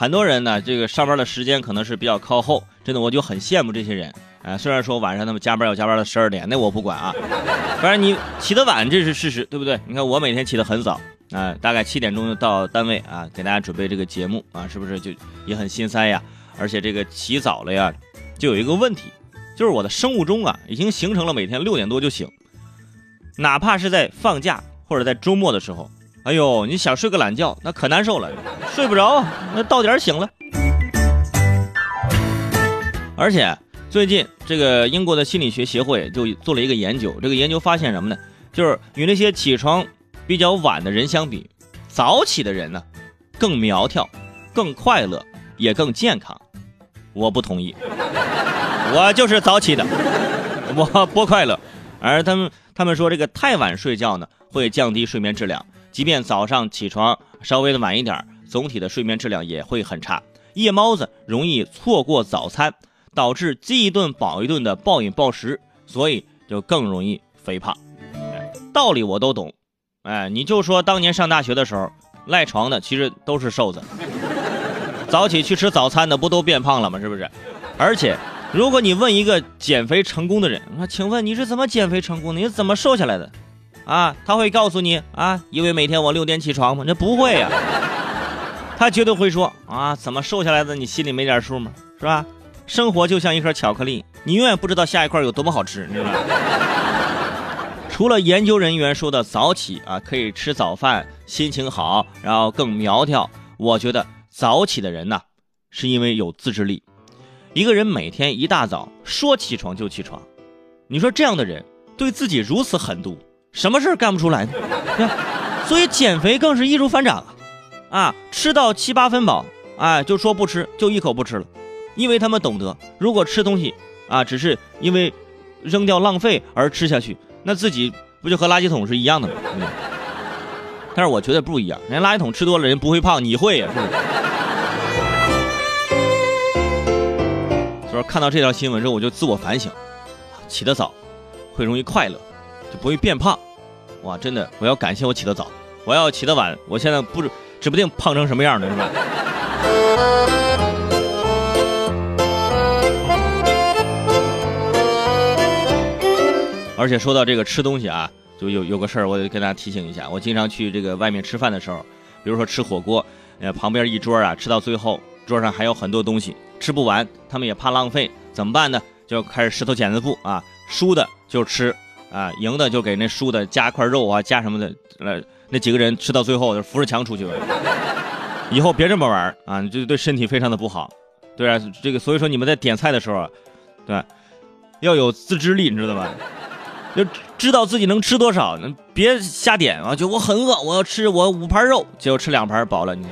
很多人呢，这个上班的时间可能是比较靠后，真的我就很羡慕这些人。哎，虽然说晚上他们加班要加班到十二点，那我不管啊，反正你起得晚这是事实，对不对？你看我每天起得很早啊，大概七点钟就到单位啊，给大家准备这个节目啊，是不是就也很心塞呀？而且这个起早了呀，就有一个问题，就是我的生物钟啊，已经形成了每天六点多就醒，哪怕是在放假或者在周末的时候，哎呦，你想睡个懒觉那可难受了，睡不着，那到点醒了，而且。最近，这个英国的心理学协会就做了一个研究。这个研究发现什么呢？就是与那些起床比较晚的人相比，早起的人呢，更苗条、更快乐，也更健康。我不同意，我就是早起的，我不快乐。而他们他们说，这个太晚睡觉呢，会降低睡眠质量。即便早上起床稍微的晚一点，总体的睡眠质量也会很差。夜猫子容易错过早餐。导致饥一顿饱一顿的暴饮暴食，所以就更容易肥胖。道理我都懂，哎，你就说当年上大学的时候，赖床的其实都是瘦子，早起去吃早餐的不都变胖了吗？是不是？而且，如果你问一个减肥成功的人，说，请问你是怎么减肥成功的？你怎么瘦下来的？啊，他会告诉你啊，因为每天我六点起床吗？那不会呀，他绝对会说啊，怎么瘦下来的？你心里没点数吗？是吧？生活就像一盒巧克力，你永远不知道下一块有多么好吃，你知道吗？除了研究人员说的早起啊，可以吃早饭，心情好，然后更苗条。我觉得早起的人呢，是因为有自制力。一个人每天一大早说起床就起床，你说这样的人对自己如此狠毒，什么事干不出来呢？所以减肥更是易如反掌啊！啊，吃到七八分饱，哎，就说不吃，就一口不吃了。因为他们懂得，如果吃东西啊，只是因为扔掉浪费而吃下去，那自己不就和垃圾桶是一样的吗？但是我觉得不一样，人垃圾桶吃多了人不会胖，你会呀？是不是？所以说看到这条新闻之后，我就自我反省，起得早会容易快乐，就不会变胖。哇，真的，我要感谢我起得早，我要起得晚，我现在不指不定胖成什么样呢，是吧？而且说到这个吃东西啊，就有有个事儿，我得跟大家提醒一下。我经常去这个外面吃饭的时候，比如说吃火锅，呃，旁边一桌啊，吃到最后桌上还有很多东西吃不完，他们也怕浪费，怎么办呢？就开始石头剪子布啊，输的就吃啊，赢的就给那输的加块肉啊，加什么的，呃，那几个人吃到最后就扶着墙出去了。以后别这么玩啊，这对身体非常的不好。对啊，这个所以说你们在点菜的时候，对，要有自制力，你知道吗？就知道自己能吃多少，别瞎点啊！就我很饿，我要吃我五盘肉，结果吃两盘饱了，你。